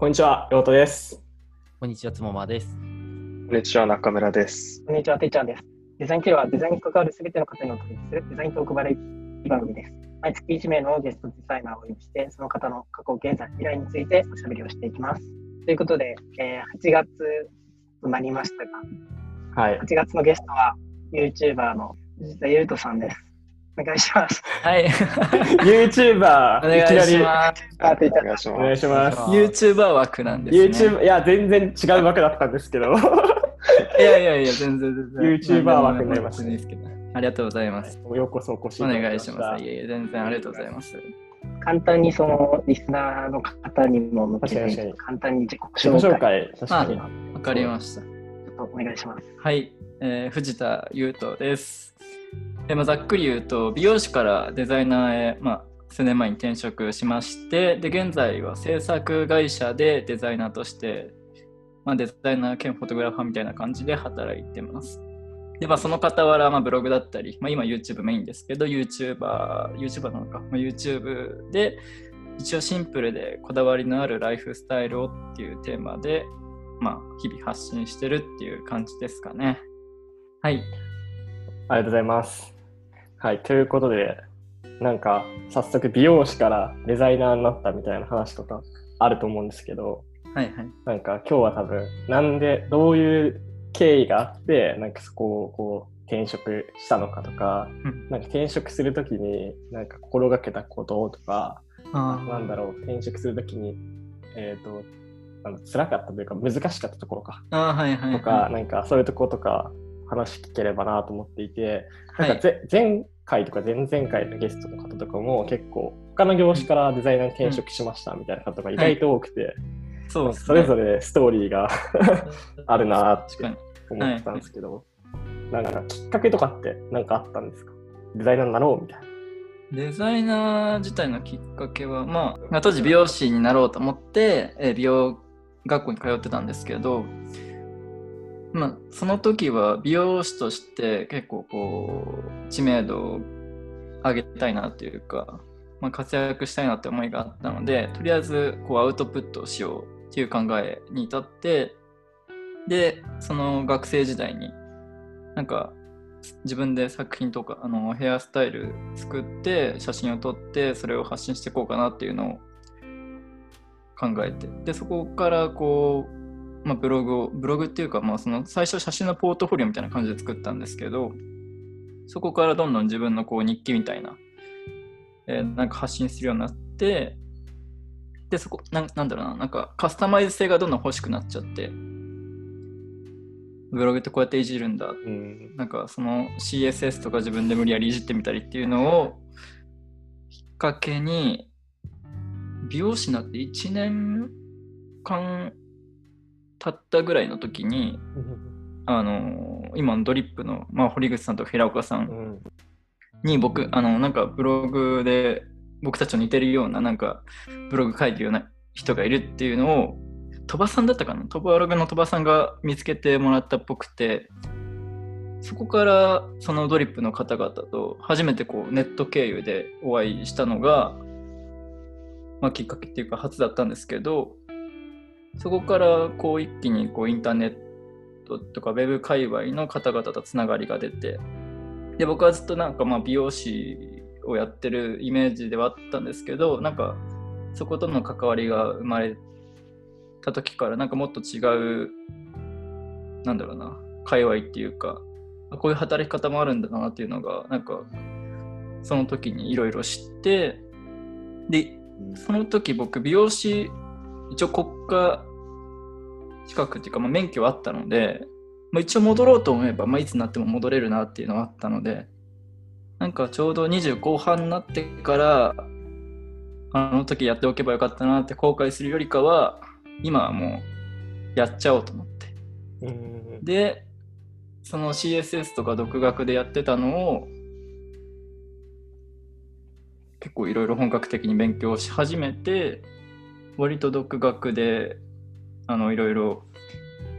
こんにちは、ようとです。こんにちは、つもまです。こんにちは、中村です。こんにちは、てっちゃんです。デザイン系はデザインに関わるすべての方にお届けするデザイントークバラエティ番組です。毎月1名のゲストデザイナーをお呼びして、その方の過去、現在、未来についておしゃべりをしていきます。ということで、えー8月となりましたが、はい。8月のゲストは YouTuber の藤田ゆうとさんです。お願いします。はい。YouTuber、お願いいきなりします。お願いしお願います。します。YouTuber 枠なんですね。YouTube、いや、全然違う枠だったんですけど、いやいやいや、全然全然。YouTuber 枠になりましたねですけど。ありがとうございます。ようこそお越しいおただき願いします。たいやいや、全然ありがとうございます。簡単にそのリスナーの方にも向けて簡単に自己自己紹紹介介、確かに。わかりました。ちょっとお願いします。はい、えー藤田優斗です。えーまあ、ざっくり言うと、美容師からデザイナーへ、まあ、数年前に転職しまして、で現在は制作会社でデザイナーとして、まあ、デザイナー兼フォトグラファーみたいな感じで働いてます。で、まあ、その傍ら、まあ、ブログだったり、まあ、今 YouTube メインですけど、YouTuber、YouTuber なのか、まあ、YouTube で一応シンプルでこだわりのあるライフスタイルをっていうテーマで、まあ、日々発信してるっていう感じですかね。はい。ありがとうございます。はい、ということで、なんか、早速美容師からデザイナーになったみたいな話とかあると思うんですけど、はいはい。なんか今日は多分、なんで、どういう経緯があって、なんかそこをこう、転職したのかとか、うんなんか転職するときに、なんか心がけたこととか、あなんだろう、転職するときに、えっ、と、あの辛かったというか、難しかったところか、はいはい、はい。とか、なんかそういうところとか、話聞ければなと思っていて、なんかはい。ぜ、前回とか前々回のゲストの方とかも結構、他の業種からデザイナーに転職しましたみたいな方が意外と多くて、そうですね。それぞれストーリーが あるなって。思ってたんですけど、なんかきっかけとかって何かあったんですか？デザイナーになろうみたいな。デザイナー自体のきっかけは、まあ、まあ当時美容師になろうと思って、えー美容学校に通ってたんですけど、まあ、その時は美容師として結構こう、知名度を上げたいなというか、まあ、活躍したいなって思いがあったので、とりあえずこうアウトプットをしようっていう考えに至って、で、その学生時代に、なんか自分で作品とかあのヘアスタイル作って写真を撮ってそれを発信していこうかなっていうのを考えてでそこからこう、まあ、ブログをブログっていうか、まあ、その最初写真のポートフォリオみたいな感じで作ったんですけどそこからどんどん自分のこう日記みたいな、えーなんか発信するようになってでそこなんなんだろうななんかカスタマイズ性がどんどん欲しくなっちゃってブログってこうやっていじるんだうん。なんかその CSS とか自分で無理やりいじってみたりっていうのをきっかけに美容師になって1年間経ったぐらいの時にあの今のドリップの、まあ、堀口さんと平岡さんん。に僕あのなんかブログで僕たちと似てるようななんかブログ書いてるような人がいるっていうのを鳥羽さんだったかな？鳥羽ログの鳥羽さんが見つけてもらったっぽくてそこからそのドリップの方々と初めてこうネット経由でお会いしたのが、まあ、きっかけっていうか初だったんですけどそこからこう一気にこうインターネットとかウェブ界隈の方々とつながりが出てで僕はずっとなんかまあ美容師をやってるイメージではあったんですけどなんかそことの関わりが生まれた時からなんかもっと違うなんだろうな界隈っていうかあこういう働き方もあるんだなっていうのがなんかその時にいろいろ知ってでその時僕美容師一応国家資格っていうか、まあ、免許はあったので、まあ、一応戻ろうと思えば、まあ、いつになっても戻れるなっていうのはあったのでなんかちょうど20後半になってからあの時やっておけばよかったなって後悔するよりかは今はもうやっちゃおうと思ってうん。でその CSS とか独学でやってたのを結構いろいろ本格的に勉強し始めて割と独学であのいろいろ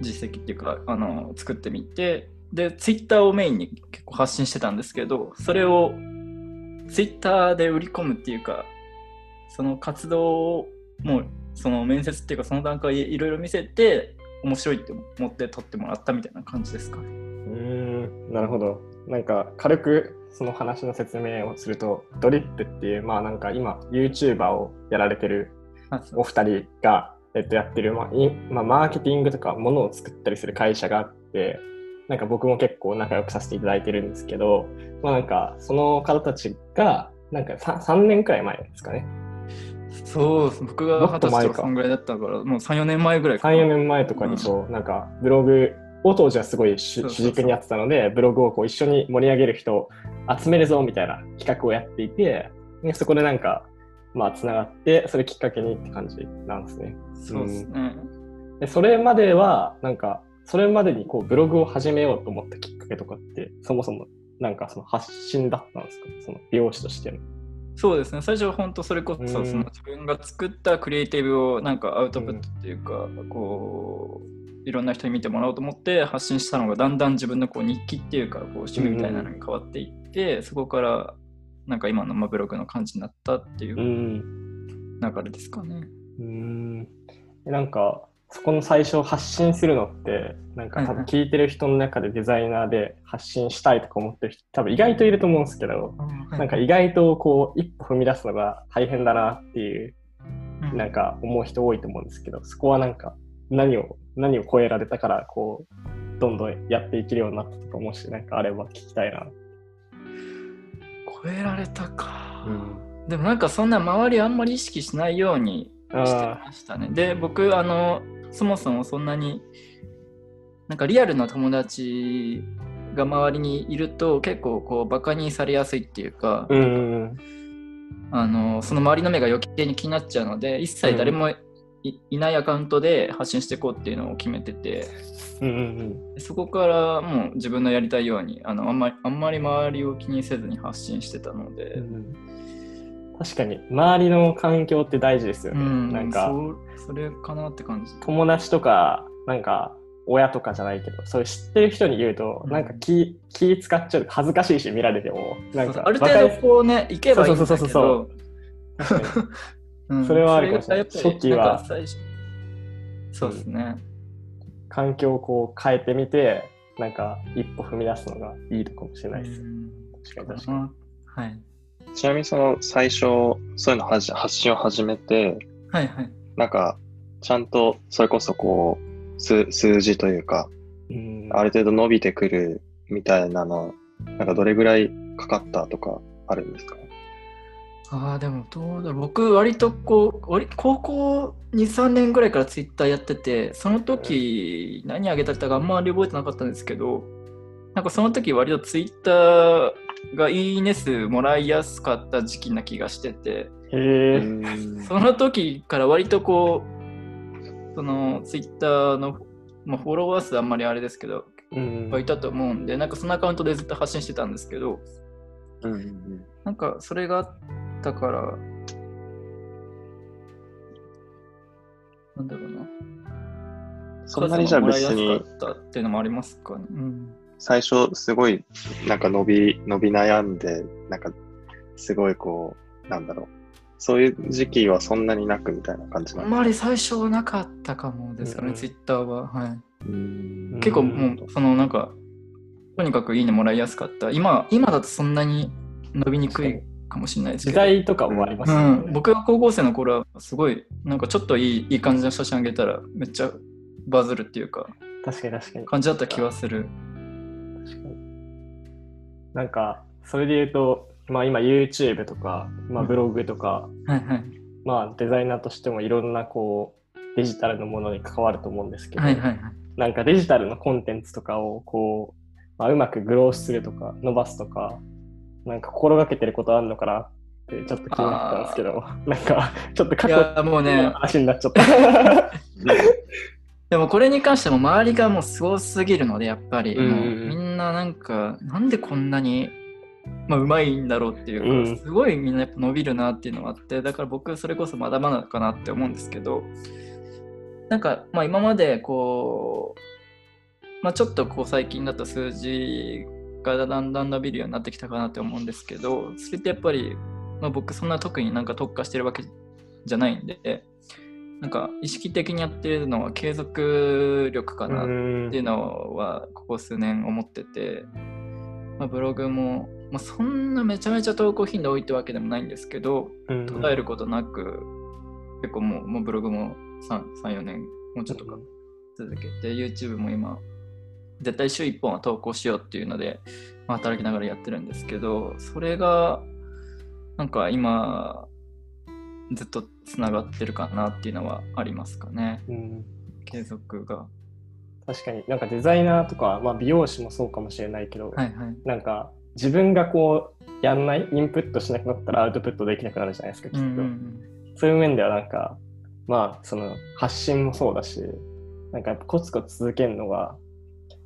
実績っていうかあの作ってみてで Twitter をメインに結構発信してたんですけどそれを Twitter で売り込むっていうかその活動をもうその面接っていうかその段階いろいろ見せて面白いって思って取ってもらったみたいな感じですかね。うんなるほどなんか軽くその話の説明をするとドリップっていうまあなんか今 YouTuber をやられてる お二人が、えっと、やってる、まあいまあ、マーケティングとかものを作ったりする会社があってなんか僕も結構仲良くさせていただいてるんですけど、まあ、なんかその方たちがなんか 3, 3年くらい前ですかね。そう僕がも二十歳とかそんぐらいだったからもう34年前ぐらいかな。34年前とかにそう、なんかブログを当時はすごい主軸にやってたのでブログをこう一緒に盛り上げる人を集めるぞみたいな企画をやっていてでそこでなんかまあつながってそれきっかけにって感じなんですね。そうですね。でそれまではなんかそれまでにこうブログを始めようと思ったきっかけとかってそもそもなんかその発信だったんですか？その美容師としての。そうですね最初は本当それこそうんその自分が作ったクリエイティブをなんかアウトプットっていうか、こういろんな人に見てもらおうと思って発信したのがだんだん自分のこう日記っていうかこう趣味みたいなのに変わっていって、そこからなんか今のまあブログの感じになったっていううん。流れですかね。うーん。でなんかそこの最初発信するのってなんか多分聞いてる人の中でデザイナーで発信したいとか思ってる人多分意外といると思うんですけどなんか意外とこう一歩踏み出すのが大変だなっていううん。なんか思う人多いと思うんですけどそこはなんか何を何を超えられたからこうどんどんやっていけるようになったとかもしなんかあれば聞きたいな。超えられたか。でもなんかそんな周りあんまり意識しないようにしてあましたね。で、僕、あの、そもそもそんなに、なんかリアルな友達が周りにいると結構こうバカにされやすいっていうか、うんあのその周りの目が余計に気になっちゃうので一切誰もい,、いないアカウントで発信していこうっていうのを決めてて。うんうんそこからもう自分のやりたいようにあのあんまりあんまり周りを気にせずに発信してたので、うんうん。確かに周りの環境って大事ですよね。うん、なんかそそれかなって感じ。友達とかなんか親とかじゃないけどそういう知ってる人に言うと、うん。なんか気気使っちゃう恥ずかしいし見られても。なんかそうそうある程度こうね、行けばいいんだそうそうけそうど、確かにうんそれはあるかもしれないそがやっぱり初期はそうですね。環境をこう変えてみてなんか一歩踏み出すのがいいのかもしれないです。うん確かに確かに。はい。ちなみにその最初、そういうの発信を始めて、はいはい。なんか、ちゃんとそれこそこう、数数字というか、うんある程度伸びてくるみたいなの、なんかどれぐらいかかったとかあるんですか？ああ、でもどうだ。僕、割とこう、割高校2、3年ぐらいからツイッターやってて、その時、何あげたかあんまり覚えてなかったんですけど、なんかその時、割とツイッターがいいね数もらいやすかった時期な気がしてて、へ その時から割とこう、そのツイッターの、まあ、フォロワー数あんまりあれですけど、うん。はいたと思うんで、なんかそのアカウントでずっと発信してたんですけど、うんうん。なんかそれがあったから、なんだろうな。そんなにじゃあ別にったっていうのもありますかね。うん、最初すごいなんか伸び、伸び悩んで、なんかすごいこう、なんだろう。そういう時期はそんなになくみたいな感じあなんんでまり最初はなかったかもですかね、うんツイッターは。はい。結構もう、そのなんか、とにかくいいねもらいやすかった。今、今だとそんなに伸びにくいかもしれないですけ時ど。代とかもありますね。ん、僕が高校生の頃はすごいなんかちょっといいいい感じの写真あげたらめっちゃバズるっていうか確かに確かに。感じだった気はする。確かになんか、それで言うと、まあ今 YouTube とか、まあブログとか、はいはい。まあデザイナーとしてもいろんなこう、デジタルのものに関わると思うんですけど、はいはいはい。なんかデジタルのコンテンツとかをこう、まあ、うまくグロースするとか伸ばすとか、なんか心がけてることあるのかな？ってちょっと気になったんですけど、なんかちょっと過い去やもうねの話になっちゃった。でもこれに関しても周りがもうすごすぎるのでやっぱり、うんみんななんかなんでこんなに、まあ、うまいんだろうっていうか、うん。すごいみんなやっぱ伸びるなっていうのがあってだから僕それこそまだまだかなって思うんですけどなんかまあ今までこう、まあ、ちょっとこう最近だと数字がだんだん伸びるようになってきたかなって思うんですけどそれってやっぱり、まあ、僕そんな特になんか特化してるわけじゃないんでなんか意識的にやってるのは継続力かなっうん。ていうのはここ数年思ってて、まあ、ブログも、まあ、そんなめちゃめちゃ投稿頻度多いってわけでもないんですけどうん。途絶えることなく結構もうもうブログも34年もうちょっとか続けて YouTube も今絶対週1本は投稿しようっていうので、まあ、働きながらやってるんですけどそれがなんか今ずっとつながってるかなっていうのはありますかね。うん。継続が。確かに。なんかデザイナーとか、まあ、美容師もそうかもしれないけど、はいはい。なんか自分がこうやんないインプットしなくなったらアウトプットできなくなるじゃないですかきっと、うんうん。そういう面ではなんかまあその発信もそうだしなんかやっぱコツコツ続けるのが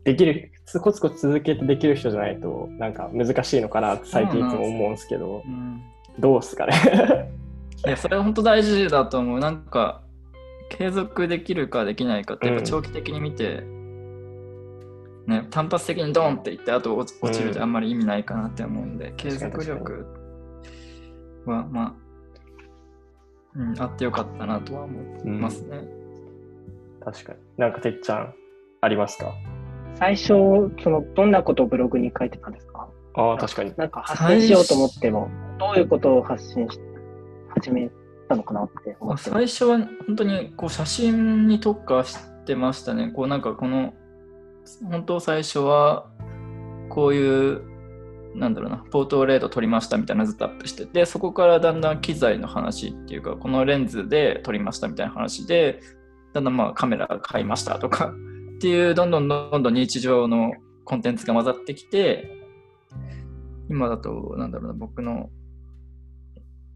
できるコツコツ続けてできる人じゃないとなんか難しいのかなって最近いつも思うんですけど。うんうん。どうっすかね？いやそれは本当大事だと思う。なんか継続できるかできないかってやっぱうん。長期的に見て、ね、単発的にドンっていってあと落ちるってあんまり意味ないかなって思うんで、継続力はまあ、うん、あってよかったなとは思いますね。確かに。なんかてっちゃんありますか？最初、その、どんなことをブログに書いてたんですか？ああ確かになんか発信しようと思っても、どういうことを発信し始めたのかなって思まあって。最初は本当にこう写真に特化してましたね。こうなんかこの本当最初はこういうなんだろうなポートレート撮りましたみたいなのずっとアップしててそこからだんだん機材の話っていうかこのレンズで撮りましたみたいな話でだんだんまあカメラ買いましたとかっていうどんどんどんどん日常のコンテンツが混ざってきて今だとなんだろうな僕の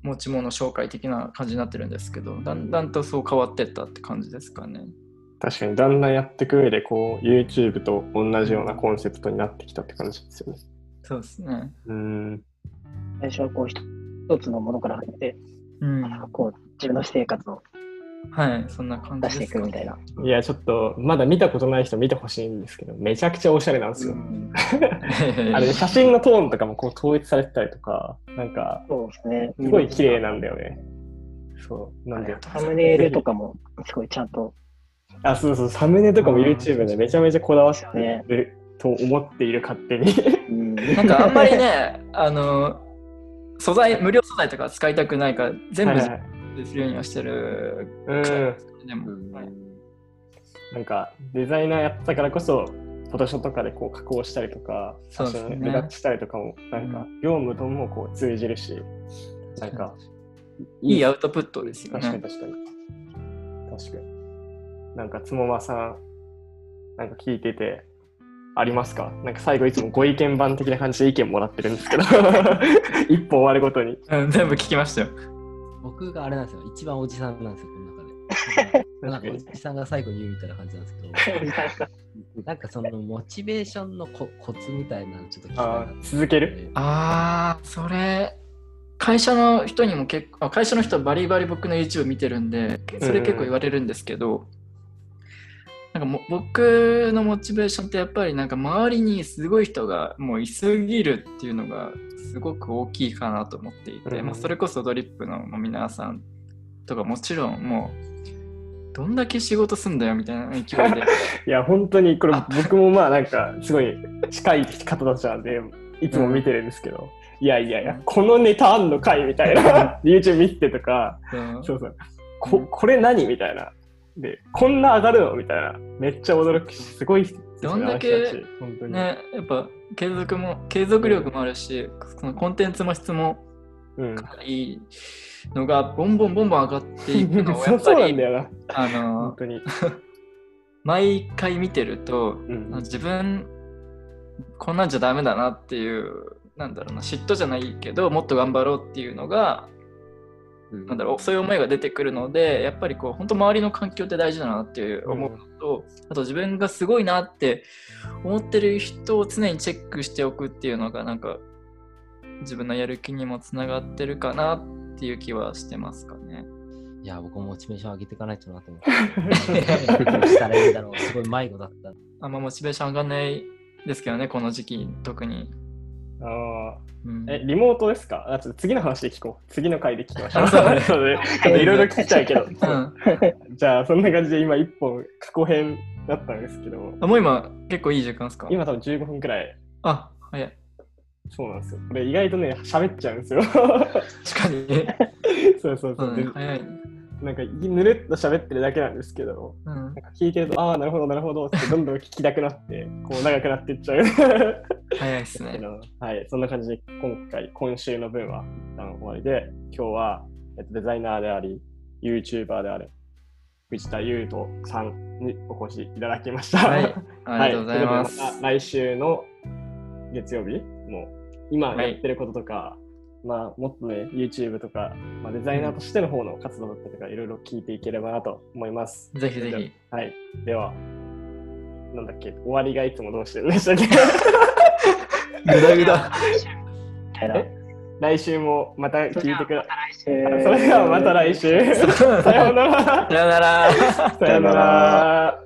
持ち物紹介的な感じになってるんですけどだんだんとそう変わってったって感じですかね。確かにだんだんやっていく上でこう YouTube と同じようなコンセプトになってきたって感じですよねそうですね。うん最初はこう、一つのものから入って、うん。こう、自分の私生活をはい、そんな感出していじですかくみたいな。いやちょっとまだ見たことない人見てほしいんですけどめちゃくちゃおしゃれなんですよ、あれ写真のトーンとかもこう統一されてたりとかなんかそうですね。すごい綺麗なんだよね。そう。なんで、サムネイルとかも、すごいちゃんと、あ、そうそう、サムネとかも YouTube でめちゃめちゃこだわってねると思っている勝手に。うん、なんかあんまりね、あの、素材、無料素材とか使いたくないから、全部はいはい自分でするようにはしてる。うん。でも、なんかデザイナーやったからこそ、フォトショーとかでこう加工したりとか、写そうですね真目立ちしたりとかも、なんか業務ともこう通じるし、なんかいいアウトプットですよね。確かに確かに。確かに。なんか、つもまさん、なんか聞いてて、ありますか？なんか最後いつもご意見番的な感じで意見もらってるんですけど、一本終わるごとに。うん、全部聞きましたよ。僕があれなんですよ。一番おじさんなんですよ、この中で。なんかお。じさんが最後に言うみたいな感じなんですけど、なんかそのモチベーションのココツみたいなのちょっと聞きたいあなー続ける？あー、それ、会社の人にも結構、あ会社の人はバリバリ僕の YouTube 見てるんで、それ結構言われるんですけど、なんかも僕のモチベーションってやっぱりなんか周りにすごい人がもういすぎるっていうのがすごく大きいかなと思っていて、うんまあ、それこそドリップの皆さんとかもちろんもうどんだけ仕事すんだよみたいな勢いで。いや、本当にこれあ僕もまあなんかすごい近い方たちなんで、いつも見てるんですけど、いやいやいや、このネタあんのかいみたいな、YouTube 見てとか、うん。そうそう、ここれ何みたいな。で、こんな上がるの？みたいな。めっちゃ驚くし、すごいですよねどんだけ本当に。ねやっぱ継続も継続力もあるし、そのコンテンツも質もうん。いいのがボンボンボンボン上がっていくのをや そうそうっぱりなんだよな。あ本の当に。毎回見てるとうん。自分こんなんじゃダメだなっていうなんだろうな嫉妬じゃないけどもっと頑張ろうっていうのがなんだろうそういう思いが出てくるのでやっぱりこう本当周りの環境って大事だなっていう思うのと、あと自分がすごいなって思ってる人を常にチェックしておくっていうのがなんか自分のやる気にもつながってるかなっていう気はしてますかね。いや、僕もモチベーション上げていかないとなと思って。したらいいんだろう。すごい迷子だった。あんまモチベーション上がんないですけどねこの時期特に。あうんーえ、リモートですか？あちょっと次の話で聞こう。次の回で聞きましょう。あそうだね いろいろ聞きたいけど。うんじゃあ、そんな感じで今一本過去編だったんですけど、あもう今結構いい時間ですか？今多分15分くらい。あ、早い。そうなんですよ。これ意外とね、喋っちゃうんですよ。確かにね。そうそうそうう。ん、で早いね。なんか、ぬるっと喋ってるだけなんですけど、うんなんか聞いてると、ああ、なるほど、なるほどって、どんどん聞きたくなって、こう長くなっていっちゃう。早いですね。はい、そんな感じで今回、今週の分は一旦終わりで、今日は、えっと、デザイナーであり、YouTuber である、藤田優斗さんにお越しいただきました。はい、ありがとうございま。はといまた来週の月曜日も今はいやってることとか、まあもっとね、YouTube とか、まあ、デザイナーとしての方の活動だったりとか、いろいろ聞いていければなと思います。ぜひぜひ。はい。では、なんだっけ、終わりがいつもどうしてる？んでしたっけぐだぐだ。来週もまた聞いてくだまた来週。それではまた来週。さようなら。さよなら。さようなら。